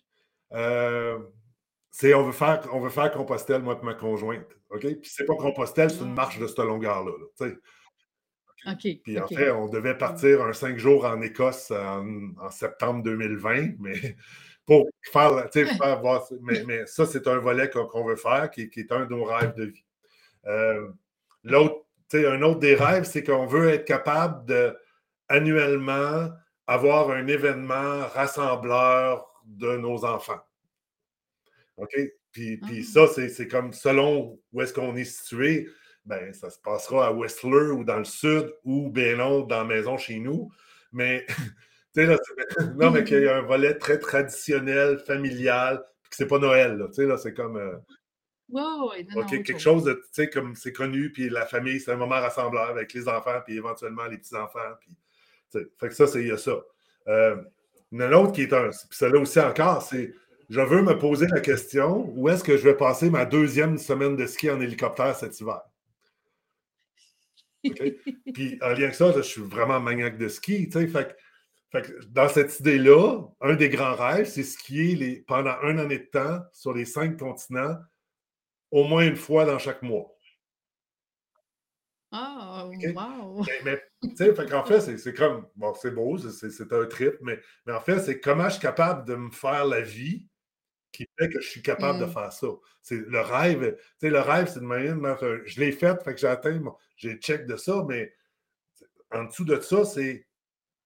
Euh, c'est on veut faire on veut faire Compostelle, moi et ma conjointe. OK? Puis c'est pas Compostelle, c'est une marche de cette longueur-là. Puis en fait, on devait partir un cinq jours en Écosse en septembre 2020, mais pour faire, faire voir. Mais, mais ça, c'est un volet qu'on veut faire, qui, est un de nos rêves de vie. Euh, l'autre, un autre des rêves, c'est qu'on veut être capable de annuellement avoir un événement rassembleur de nos enfants. OK? Puis, puis ah. ça, c'est comme selon où est-ce qu'on est situé, ben, ça se passera à Whistler ou dans le sud ou bien non, dans la maison chez nous. Mais non, mais qu'il y a un volet très traditionnel, familial, puis que c'est pas Noël, là. Tu sais, là, c'est comme. Euh, quelque chose de, tu sais, comme c'est connu, puis la famille, c'est un moment rassembleur avec les enfants, puis éventuellement les petits-enfants. Puis, fait que ça, c'est, il y a ça. Euh, il y en a un autre qui est un. Puis celle-là aussi encore, c'est. Je veux me poser la question où est-ce que je vais passer ma deuxième semaine de ski en hélicoptère cet hiver? Puis en lien avec ça, je suis vraiment maniaque de ski. Fait dans cette idée-là, un des grands rêves, c'est skier les, pendant un année de temps sur les cinq continents, au moins une fois dans chaque mois. Ah, wow! Mais, tu sais, en fait, c'est comme, bon, c'est beau, c'est un trip, mais, mais en fait, c'est comment je suis capable de me faire la vie qui fait que je suis capable de mmh. faire ça. C'est le rêve, tu sais, le rêve, c'est de manière je l'ai fait, fait que j'ai atteint, j'ai check de ça, mais en dessous de ça, c'est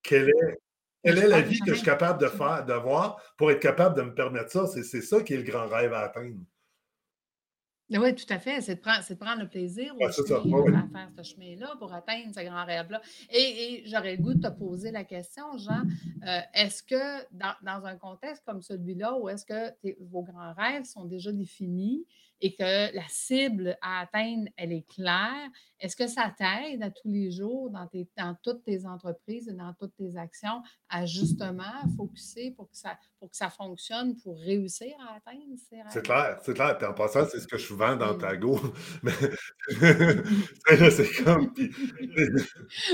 quel est quelle est la vie que je suis capable de faire, d'avoir pour être capable de me permettre ça? C'est ça qui est le grand rêve à atteindre. Oui, tout à fait. C'est de, prendre, de prendre le plaisir Ouais, au c'est ça. à faire ce chemin-là pour atteindre ce grand rêve-là. Et, et j'aurais le goût de te poser la question, Jean, euh, est-ce que dans, dans un contexte comme celui-là, où est-ce que vos grands rêves sont déjà définis et que la cible à atteindre, elle est claire, est-ce que ça t'aide à tous les jours dans, tes, dans toutes tes entreprises et dans toutes tes actions à justement focuser pour que ça, pour que ça fonctionne, pour réussir à atteindre ces C'est rêves-là? clair, c'est clair. Puis en passant, c'est ce que je vends dans Hmm. Tago. Mais c'est c'est comme.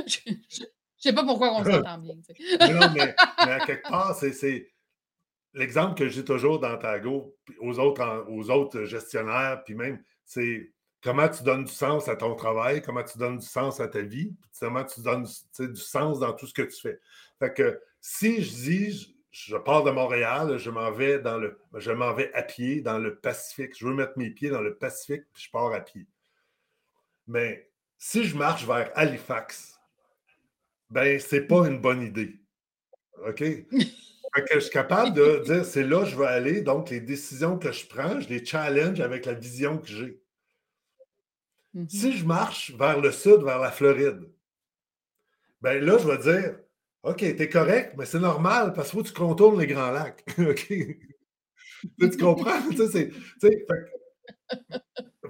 Je je sais pas pourquoi on s'entend bien, tu sais. Mais non, mais, mais à quelque part, c'est- c'est l'exemple que j'ai toujours dans Tago, aux autres, aux autres gestionnaires, puis même, c'est comment tu donnes du sens à ton travail, comment tu donnes du sens à ta vie, puis comment tu donnes du sens dans tout ce que tu fais. Fait que si je dis, je, je pars de Montréal, je m'en vais dans le, je m'en vais à pied dans le Pacifique. Je veux mettre mes pieds dans le Pacifique, puis je pars à pied. Mais si je marche vers Halifax, ben c'est pas une bonne idée. OK? Fait que je suis capable de dire c'est là que je veux aller, donc les décisions que je prends, je les challenge avec la vision que j'ai. Mhm. Si je marche vers le sud, vers la Floride, ben là, je vais dire OK, t'es correct, mais c'est normal parce qu'il faut que tu contournes les grands lacs. OK? Tu comprends? Tu sais,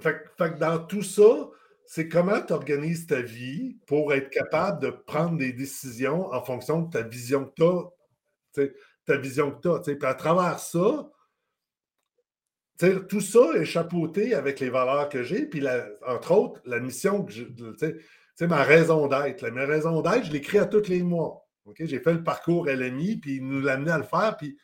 fait que dans tout ça, c'est comment tu organises ta vie pour être capable de prendre des décisions en fonction de ta vision que tu as, ta vision que tu as. Puis à travers ça, tout ça est chapeauté avec les valeurs que j'ai, puis la- entre autres, la mission que j'ai, tu sais, tu sais, ma raison d'être. Ma raison d'être, je l'écris à tous les mois. J'ai fait le parcours LMI, puis il nous l'a amené à le faire, puis,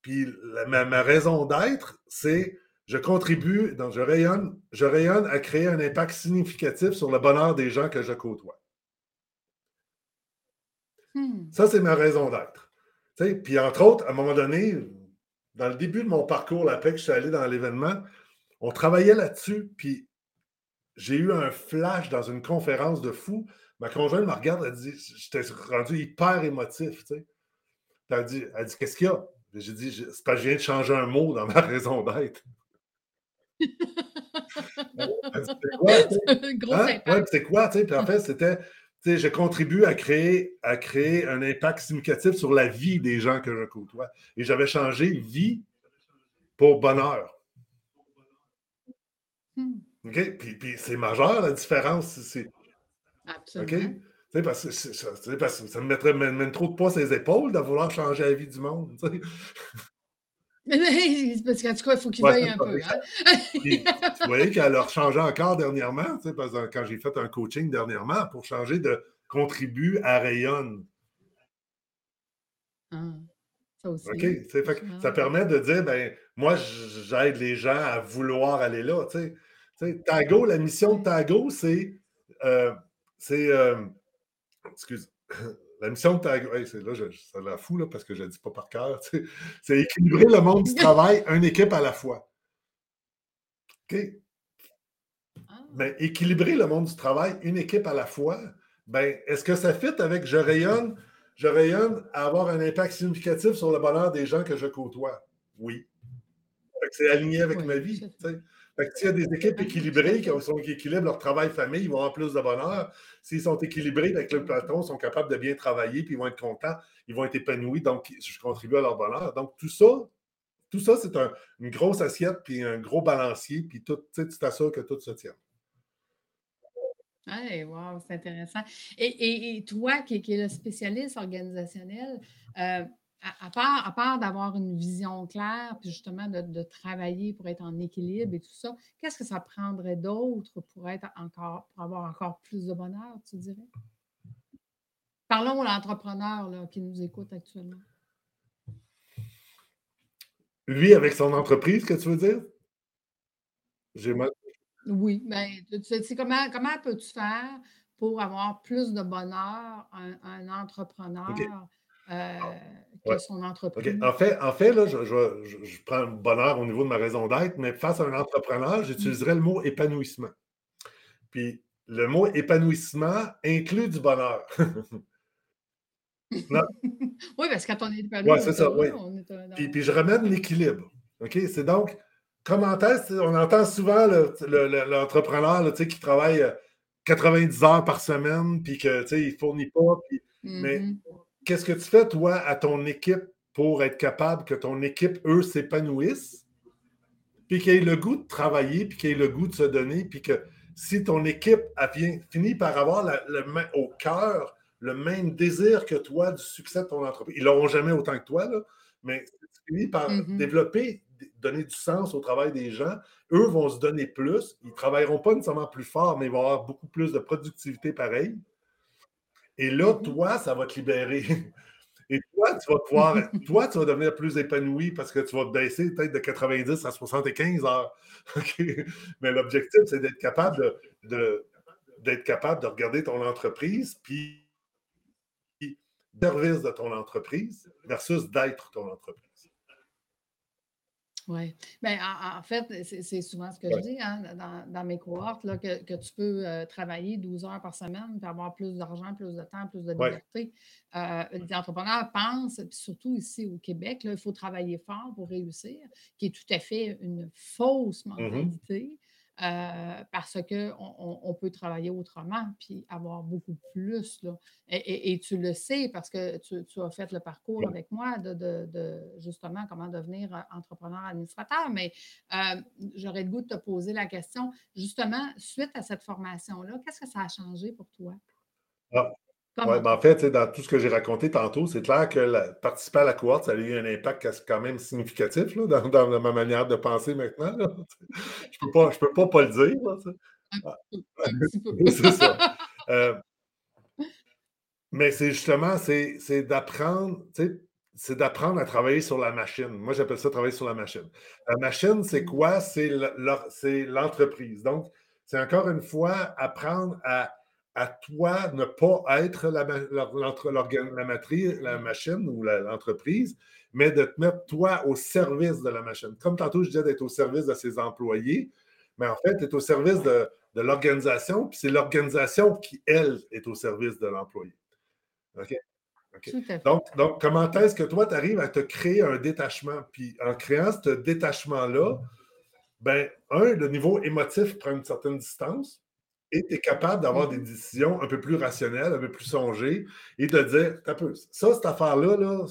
puis la- ma, ma raison d'être, c'est je contribue, donc je rayonne, je rayonne à créer un impact significatif sur le bonheur des gens que je côtoie. Hmm. Ça, c'est ma raison d'être. Tu sais, Puis entre autres, à un moment donné, dans le début de mon parcours, là, après que je suis allé dans l'événement, on travaillait là-dessus, puis j'ai eu un flash dans une conférence de fou. Ma conjointe me regarde, elle dit, j'étais rendu hyper émotif, tu sais. Puis Elle dit, elle dit qu'est-ce qu'il y a? J'ai dit, c'est parce que je viens de changer un mot dans ma raison d'être. Elle dit, c'est quoi? Hein? Ouais, c'est quoi? Puis en fait, c'était, tu sais, je contribue à créer, à créer un impact significatif sur la vie des gens que je côtoie. Et j'avais changé vie pour bonheur. Hmm. OK? Puis, puis c'est majeur, la différence. c'est- OK? Absolument. Sais, parce que, parce que ça me mettrait me- me- trop de poids sur les épaules de vouloir changer la vie du monde. Parce qu'en tout cas, il faut qu'il Ouais, veuille c'est un peu. Hein? Tu voyais qu'elle a changé encore dernièrement, tu sais, parce que quand j'ai fait un coaching dernièrement pour changer de contribue à rayonne. Ah, ça aussi. OK? Fait que Ah. ça permet de dire, ben, moi, j'aide les gens à vouloir aller là. Tago, la mission de Tago, c'est. euh, c'est. euh, excuse. La mission de Tago, hey, c'est là, je- ça la fou là, parce que je ne dis pas par cœur. tu sais. C'est équilibrer le monde du travail, une équipe à la fois. OK? Ah. Ben, équilibrer le monde du travail, une équipe à la fois, ben, est-ce que ça fit avec je rayonne, je rayonne à avoir un impact significatif sur le bonheur des gens que je côtoie? Oui. C'est aligné avec Oui, ma vie. Fait. s'il y a des équipes équilibrées qui, sont, qui équilibrent leur travail-famille, ils vont avoir plus de bonheur. S'ils sont équilibrés avec le patron, ils sont capables de bien travailler, puis ils vont être contents, ils vont être épanouis, donc je contribue à leur bonheur. Donc tout ça, tout ça, c'est un- une grosse assiette, puis un gros balancier, puis tout, tu t'assures que tout se tient. Hey, wow, c'est intéressant. Et, toi, qui, qui es le spécialiste organisationnel, euh, à, à part, à part d'avoir une vision claire, puis justement de, de travailler pour être en équilibre et tout ça, qu'est-ce que ça prendrait d'autre pour être encore, pour avoir encore plus de bonheur, tu dirais? Parlons à l'entrepreneur là, qui nous écoute actuellement. Lui, avec son entreprise, que tu veux dire? J'ai mal. Oui, mais tu tu sais, comment, comment peux-tu faire pour avoir plus de bonheur un, un entrepreneur euh, que Ouais. son entreprise? En fait, en fait là, je, je- je- prends le bonheur au niveau de ma raison d'être, mais face à un entrepreneur, j'utiliserais le mot épanouissement. Puis le mot épanouissement inclut du bonheur. Non. oui, parce que quand on est épanoui, Ouais, c'est est ça, oui. euh, dans- Puis, puis je ramène l'équilibre. OK? C'est donc, comment est-ce, on entend souvent l'entrepreneur qui travaille 90 heures par semaine, puis que, tu sais, il fournit pas. Mais mm-hmm. Qu'est-ce que tu fais, toi, à ton équipe pour être capable que ton équipe, eux, s'épanouissent, puis qu'ils aient le goût de travailler, puis qu'ils aient le goût de se donner, puis que si ton équipe a finit par avoir le, au cœur le même désir que toi du succès de ton entreprise, ils l'auront jamais autant que toi, là, mais tu finis par mm-hmm. développer, donner du sens au travail des gens, eux vont se donner plus. Ils ne travailleront pas nécessairement plus fort, mais ils vont avoir beaucoup plus de productivité pareil. Et là, mm-hmm. toi, ça va te libérer. Et toi, tu vas pouvoir, toi, tu vas devenir plus épanoui parce que tu vas baisser peut-être de 90 à 75 heures. Mais l'objectif, c'est d'être capable de, d'être capable de regarder ton entreprise, puis service de ton entreprise versus d'être ton entreprise. Oui. Bien, en, fait, c'est souvent ce que je dis hein, dans, mes cohortes, là, que, tu peux euh, travailler 12 heures par semaine pour avoir plus d'argent, plus de temps, plus de liberté. Euh, les entrepreneurs pensent, puis surtout ici au Québec, là, il faut travailler fort pour réussir, qui est tout à fait une fausse mmh mentalité. Euh, parce qu'on on, peut travailler autrement puis avoir beaucoup plus. Là. Et, tu le sais parce que tu, as fait le parcours avec moi de, justement comment devenir euh, entrepreneur administrateur, mais euh, j'aurais le goût de te poser la question, justement, suite à cette formation-là, qu'est-ce que ça a changé pour toi? Ah, oui, ben, en fait, dans tout ce que j'ai raconté tantôt, c'est clair que participer à la cohorte, ça a eu un impact quand même significatif dans, ma manière de penser maintenant. Je ne peux, pas, peux pas, pas le dire. Ah. c'est ça. Euh, mais c'est justement, c'est d'apprendre, c'est d'apprendre à travailler sur la machine. Moi, j'appelle ça travailler sur la machine. La machine, c'est quoi? C'est l'entreprise. Donc, c'est encore une fois apprendre à à toi ne pas être la, la, matrice, la machine ou l'entreprise, mais de te mettre toi au service de la machine. Comme tantôt, je disais d'être au service de ses employés, mais en fait, tu es au service de, l'organisation, puis c'est l'organisation qui, elle, est au service de l'employé. OK? Donc, donc, comment est-ce que toi, tu arrives à te créer un détachement? Puis en créant ce détachement-là, ben, un, le niveau émotif prend une certaine distance et tu es capable d'avoir des décisions un peu plus rationnelles, un peu plus songées et de dire, un peu, ça, cette affaire-là, là,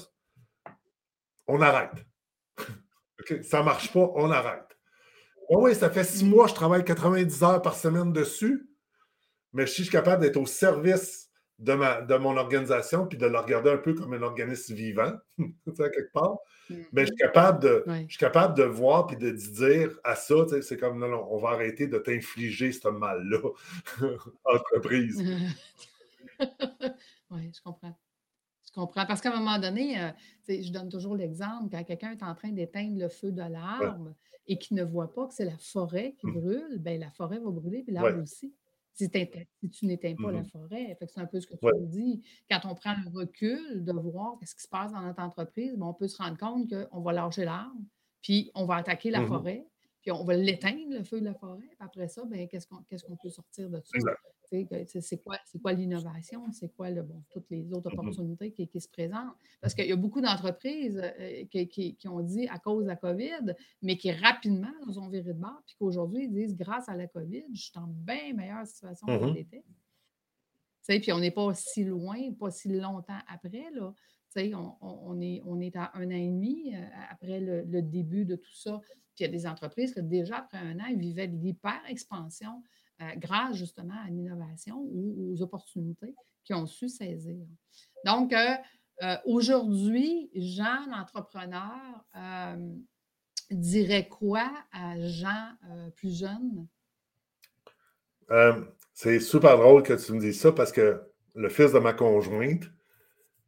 on arrête. Ça ne marche pas, on arrête. oui, ça fait six mois, je travaille 90 heures par semaine dessus, mais si je suis capable d'être au service de, ma, de mon organisation puis de la regarder un peu comme un organisme vivant, quelque part, mais je suis capable de, je suis capable de voir puis de dire à ça, c'est comme non, non, on va arrêter de t'infliger ce mal-là, entreprise. oui, je comprends. Je comprends. Parce qu'à un moment donné, euh, je donne toujours l'exemple, quand quelqu'un est en train d'éteindre le feu de l'arbre et qui ne voit pas que c'est la forêt qui mmh. brûle, ben la forêt va brûler, puis l'arbre aussi si, tu n'éteins pas la mmh forêt. c'est un peu ce que tu nous dis. Quand on prend le recul de voir ce qui se passe dans notre entreprise, ben, on peut se rendre compte qu'on va lâcher l'arbre, puis on va attaquer la mmh forêt, puis on va l'éteindre, le feu de la forêt. Après ça, ben, qu'est-ce qu'on peut sortir de ça? C'est quoi, quoi l'innovation? C'est quoi le, bon, toutes les autres mmh opportunités qui, se présentent? Parce qu'il y a beaucoup d'entreprises euh, qui, ont dit à cause de la COVID, mais qui rapidement nous ont viré de bord, puis qu'aujourd'hui, ils disent grâce à la COVID, je suis en bien meilleure situation que mmh l'été. Puis on n'est pas si loin, pas si longtemps après. Là. On, on, est, on est à un an et demi euh, après le, le début de tout ça. Puis il y a des entreprises qui, déjà après un an, vivaient l'hyper-expansion euh, grâce justement à l'innovation ou aux opportunités qu'ils ont su saisir. Donc, euh, euh, aujourd'hui, Jean, l'entrepreneur, dirait quoi à Jean plus jeune? c'est super drôle que tu me dises ça parce que le fils de ma conjointe, tu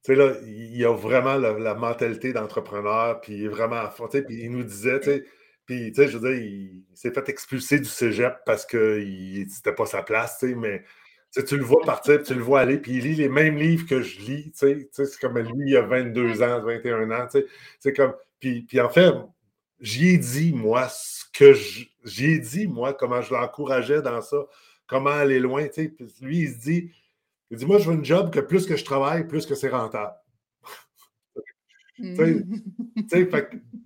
sais, là, il a vraiment la, mentalité d'entrepreneur, puis il est vraiment à fond, puis il nous disait, tu sais, puis, tu sais, je veux dire, il, s'est fait expulser du cégep parce que c'était pas sa place, tu sais, mais tu le vois partir, tu le vois aller, puis il lit les mêmes livres que je lis, tu sais, c'est comme lui, il a 22 ans, 21 ans, tu sais, c'est comme, puis, puis en fait, j'y ai dit, moi, ce que j'y ai dit, moi, comment je l'encourageais dans ça, comment aller loin, tu sais, puis lui, il se dit, il dit, moi, je veux une job que plus que je travaille, plus que c'est rentable.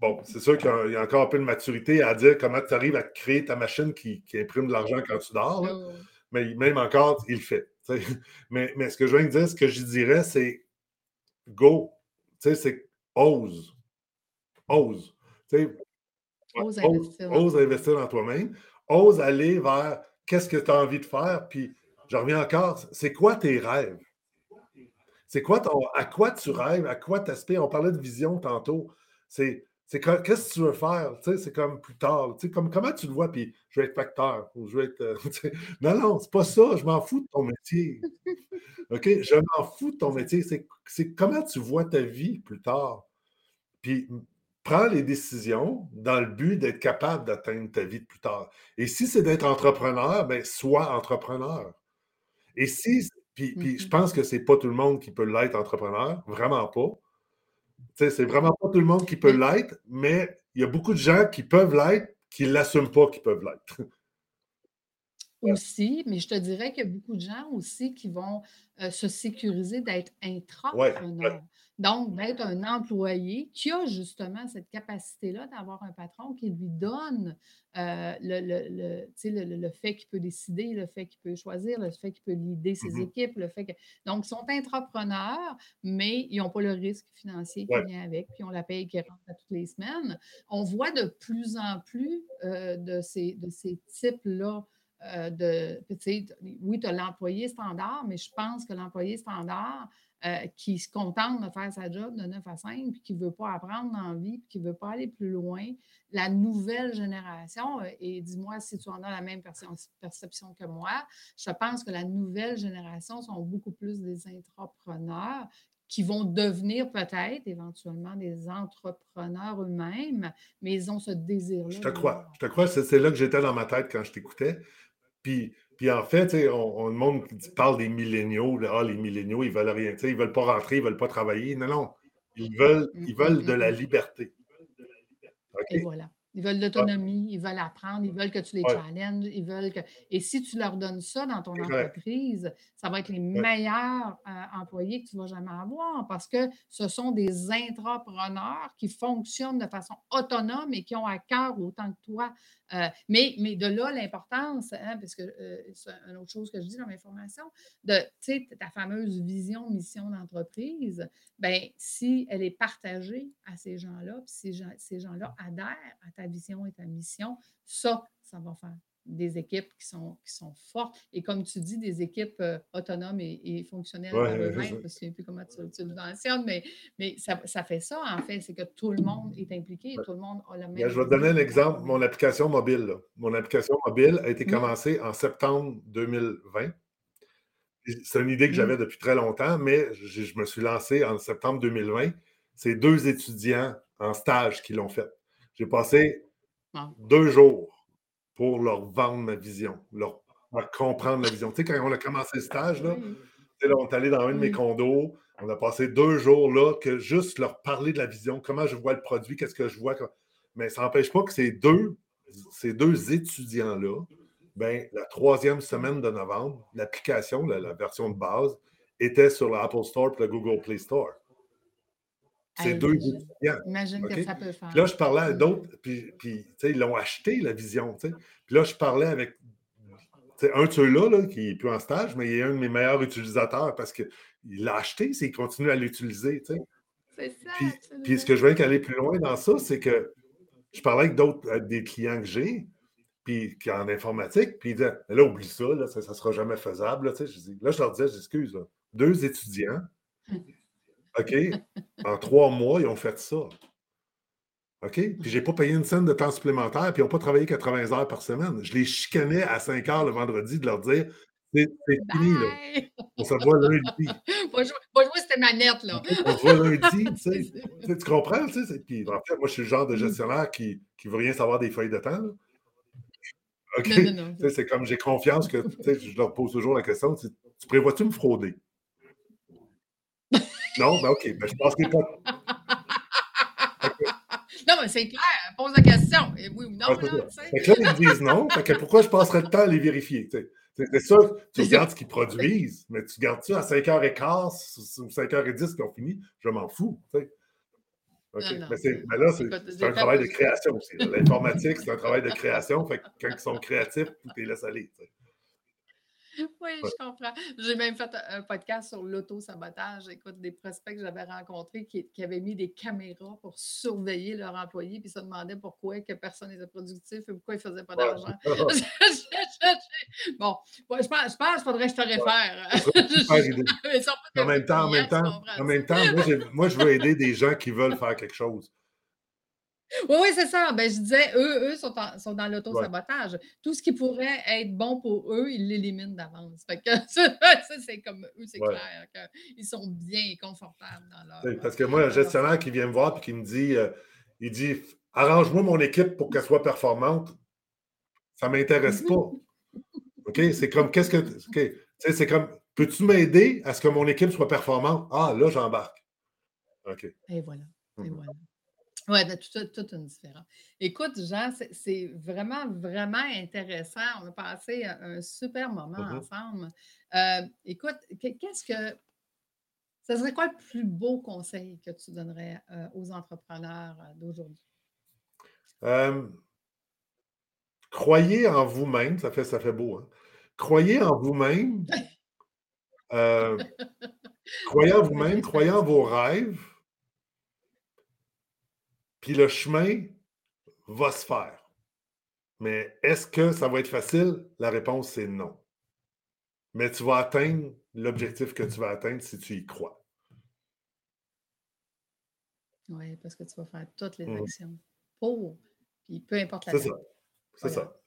Bon, c'est sûr qu'il y, a encore un peu de maturité à dire comment tu arrives à créer ta machine qui, imprime de l'argent quand tu dors. Mais même encore, il le fait. Mais, mais, ce que je viens de dire, ce que je dirais, c'est go. C'est ose. Ose. Ose investir. Ose investir dans toi-même. Ose aller vers qu'est-ce que tu as envie de faire. Puis, je reviens encore, c'est quoi tes rêves? C'est quoi ton. À quoi tu rêves? À quoi tu aspires? On parlait de vision tantôt. C'est. qu'est-ce que tu veux faire? c'est comme plus tard. comme, comment tu le vois? Puis je vais être facteur. Ou je vais être. Euh, non, non, c'est pas ça. Je m'en fous de ton métier. OK? Je m'en fous de ton métier. C'est comment tu vois ta vie plus tard. Puis prends les décisions dans le but d'être capable d'atteindre ta vie de plus tard. Et si c'est d'être entrepreneur, ben sois entrepreneur. Et si, puis, je mmh pense que c'est pas tout le monde qui peut l'être entrepreneur, vraiment pas. C'est vraiment pas tout le monde qui peut l'être, mais il y a beaucoup de gens qui peuvent l'être, qui ne l'assument pas qu'ils peuvent l'être. Aussi, mais je te dirais qu'il y a beaucoup de gens aussi qui vont euh, se sécuriser d'être intrapreneurs. Donc, d'être un employé qui a justement cette capacité-là d'avoir un patron qui lui donne euh, le, le, le, fait qu'il peut décider, le fait qu'il peut choisir, le fait qu'il peut l'idée ses mmh équipes, le fait que. Donc, ils sont entrepreneurs, mais ils n'ont pas le risque financier qui vient avec, puis on la paye qui rentre à toutes les semaines. On voit de plus en plus euh, de ces, de ces types-là euh, de, oui, tu as l'employé standard, mais je pense que l'employé standard euh, qui se contente de faire sa job de 9 à 5, puis qui ne veut pas apprendre dans la vie, puis qui ne veut pas aller plus loin, la nouvelle génération, euh, et dis-moi si tu en as la même perception que moi, je pense que la nouvelle génération sont beaucoup plus des entrepreneurs qui vont devenir peut-être éventuellement des entrepreneurs eux-mêmes, mais ils ont ce désir-là. Je te crois. Je te crois. C'est là que j'étais dans ma tête quand je t'écoutais. Puis, puis en fait, on, on, le monde parle des milléniaux. Ah, les milléniaux, ils veulent rien. Ils ne veulent pas rentrer, ils ne veulent pas travailler. Non, non. Ils veulent, ils veulent de la liberté. Et voilà. Ils veulent l'autonomie, ils veulent apprendre, ils veulent que tu les challenges, ils veulent que. Et si tu leur donnes ça dans ton entreprise, ça va être les meilleurs euh, employés que tu vas jamais avoir parce que ce sont des entrepreneurs qui fonctionnent de façon autonome et qui ont à cœur autant que toi euh, mais, mais de là, l'importance, hein, parce que euh, c'est une autre chose que je dis dans mes formations, de ta fameuse vision, mission d'entreprise, ben, si elle est partagée à ces gens-là, puis si ces gens-là adhèrent à ta vision et ta mission, ça, ça va faire des équipes qui sont, qui sont fortes. Et comme tu dis, des équipes euh, autonomes et, fonctionnelles par eux-mêmes. Je ne sais plus comment tu, le mentionnes, mais, mais ça, ça, fait ça, en fait. C'est que tout le monde est impliqué et tout le monde a la même. je vais te donner un exemple. Mon application mobile. Mon application mobile a été mmh. commencée en septembre 2020. C'est une idée que mmh. j'avais depuis très longtemps, mais je, me suis lancé en septembre 2020. C'est deux étudiants en stage qui l'ont fait. J'ai passé deux jours pour leur vendre ma vision, leur, comprendre ma vision. Tu sais, quand on a commencé le stage, là, on est allé dans un de mes condos, on a passé deux jours là, que juste leur parler de la vision, comment je vois le produit, qu'est-ce que je vois. Mais ça n'empêche pas que ces deux, ces deux étudiants-là, ben, la troisième semaine de novembre, l'application, la, version de base, était sur l'Apple Store et le Google Play Store. C'est deux étudiants. Imagine que ça peut faire. Puis là, je parlais à d'autres, puis, puis ils l'ont acheté, la vision. Puis là, je parlais avec un de ceux-là, là, qui n'est plus en stage, mais il est un de mes meilleurs utilisateurs parce qu'il l'a acheté, c'est qu'il continue à l'utiliser. C'est ça. Puis, puis, ce que je veux aller plus loin dans ça, c'est que je parlais avec d'autres, des clients que j'ai, puis qui en informatique, puis ils disaient Là, oublie ça, là, ça ne sera jamais faisable. Là, je, là, je leur disais J'excuse, deux étudiants OK? En trois mois, ils ont fait ça. OK? Puis je n'ai pas payé une scène de temps supplémentaire, puis ils n'ont pas travaillé 80 heures par semaine. Je les chicanais à 5 heures le vendredi de leur dire c'est fini, là. On se voit lundi. Pas jouer, cette manette, là. On se voit lundi, tu sais. tu comprends, tu sais? Puis en fait, moi, je suis le genre de mmh. gestionnaire qui ne veut rien savoir des feuilles de temps, là. OK? C'est comme j'ai confiance que, tu je leur pose toujours la question, tu prévois-tu me frauder? Non, ben OK, ben je pense que pas. Non, mais c'est clair, pose la question. Et oui ou non, là, fait que là, ils disent non. Fait que pourquoi je passerais le temps à les vérifier? C'est ça, tu regardes ce qu'ils produisent, mais tu gardes ça à 5h15 ou 5h10 qu'ils ont fini, je m'en fous. Mais, là, c'est un travail de création aussi. L'informatique, c'est un travail de création. Fait que quand ils sont créatifs, tu les laisses aller. Oui, je comprends. J'ai même fait un podcast sur l'auto-sabotage. Écoute, des prospects que j'avais rencontrés qui, avaient mis des caméras pour surveiller leurs employés, puis se demandaient pourquoi que personne n'était productif et pourquoi ils ne faisaient pas d'argent. bon, je pense, je pense qu'il faudrait que je te réfère. en même temps, en même temps, en même temps moi, moi, je veux aider des gens qui veulent faire quelque chose. Oui, oui, c'est ça. Ben, je disais, eux, eux sont, sont dans l'auto-sabotage. Tout ce qui pourrait être bon pour eux, ils l'éliminent d'avance. Fait que ça, c'est comme eux, c'est clair qu'ils sont bien confortables dans leur. Parce que moi, un gestionnaire qui vient me voir et qui me dit, euh, il dit arrange-moi mon équipe pour qu'elle soit performante, ça ne m'intéresse pas. OK? C'est comme qu'est-ce que. OK? C'est comme peux-tu m'aider à ce que mon équipe soit performante? Ah, là, j'embarque. OK. Et voilà. Et mmh voilà. Oui, toute, toute une différence. Écoute, Jean, c'est vraiment, vraiment intéressant. On a passé un, super moment mmh ensemble. Euh, écoute, qu'est-ce que. Ce serait quoi le plus beau conseil que tu donnerais euh, aux entrepreneurs euh, d'aujourd'hui? croyez en vous-même, ça fait, ça fait beau. Hein? Croyez en vous-même. croyez en vous-même, croyez en vos rêves. Puis le chemin va se faire. Mais est-ce que ça va être facile? La réponse, c'est non. Mais tu vas atteindre l'objectif que tu vas atteindre si tu y crois. Oui, parce que tu vas faire toutes les mmh. actions pour, puis peu importe la C'est ça. C'est ça.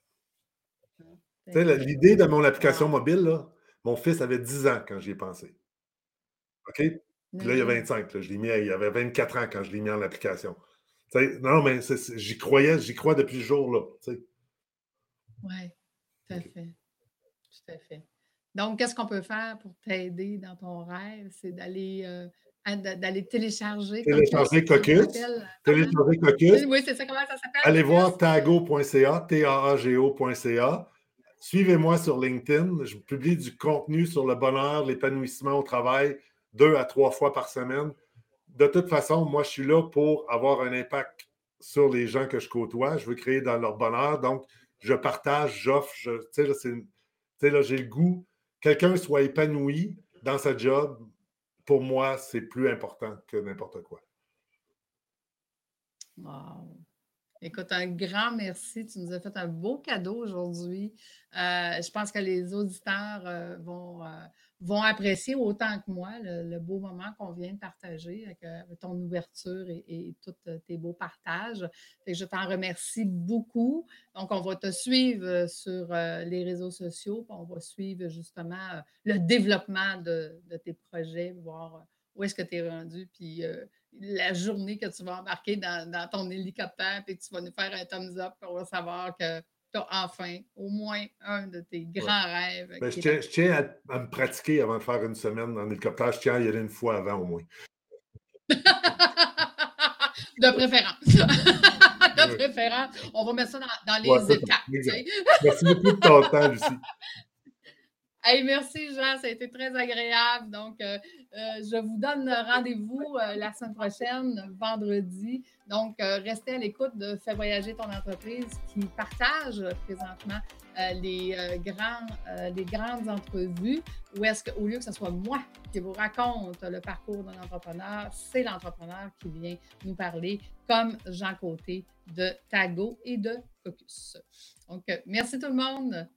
L'idée de mon application mobile, mon fils avait 10 ans quand j'y ai pensé. OK? Puis là, il y a 25. Là, je mis, il avait 24 ans quand je l'ai mis en application non, mais j'y croyais, j'y crois depuis ce jour-là. Oui, tout à fait. Tout à fait. Donc, qu'est-ce qu'on peut faire pour t'aider dans ton rêve? C'est d'aller euh, d'aller télécharger. Télécharger Cocus. Télécharger Cocus. Oui, c'est ça. Comment ça s'appelle? Allez voir tago.ca, T-A-A-G-O.ca. Suivez-moi sur LinkedIn. Je publie du contenu sur le bonheur, l'épanouissement au travail deux à trois fois par semaine de toute façon, moi, je suis là pour avoir un impact sur les gens que je côtoie. Je veux créer dans leur bonheur. Donc, je partage, j'offre. Tu sais, là, j'ai le goût. Quelqu'un soit épanoui dans sa job, pour moi, c'est plus important que n'importe quoi. Wow. Écoute, un grand merci. Tu nous as fait un beau cadeau aujourd'hui. Euh, je pense que les auditeurs euh, vont, euh, vont apprécier autant que moi le, beau moment qu'on vient de partager avec, ton ouverture et, tous tes beaux partages. je t'en remercie beaucoup. Donc, on va te suivre sur les réseaux sociaux, on va suivre justement le développement de, tes projets, voir où est-ce que tu es rendu, puis la journée que tu vas embarquer dans, ton hélicoptère et que tu vas nous faire un thumbs up, va savoir que tu as enfin au moins un de tes grands rêves. Ben, je, tiens, à, me pratiquer avant de faire une semaine en hélicoptère. Je tiens à y aller une fois avant au moins. de préférence. de préférence. On va mettre ça dans, les étapes. Merci beaucoup de ton temps, Lucie. Merci Jean, ça a été très agréable. Donc, euh, euh, je vous donne rendez-vous euh, la semaine prochaine, vendredi. Donc, restez à l'écoute de Fais voyager ton entreprise qui partage présentement les, grandes entrevues. Ou est-ce qu'au lieu que ce soit moi qui vous raconte le parcours d'un entrepreneur, c'est l'entrepreneur qui vient nous parler, comme Jean Côté de Tago et de Focus. Donc, merci tout le monde.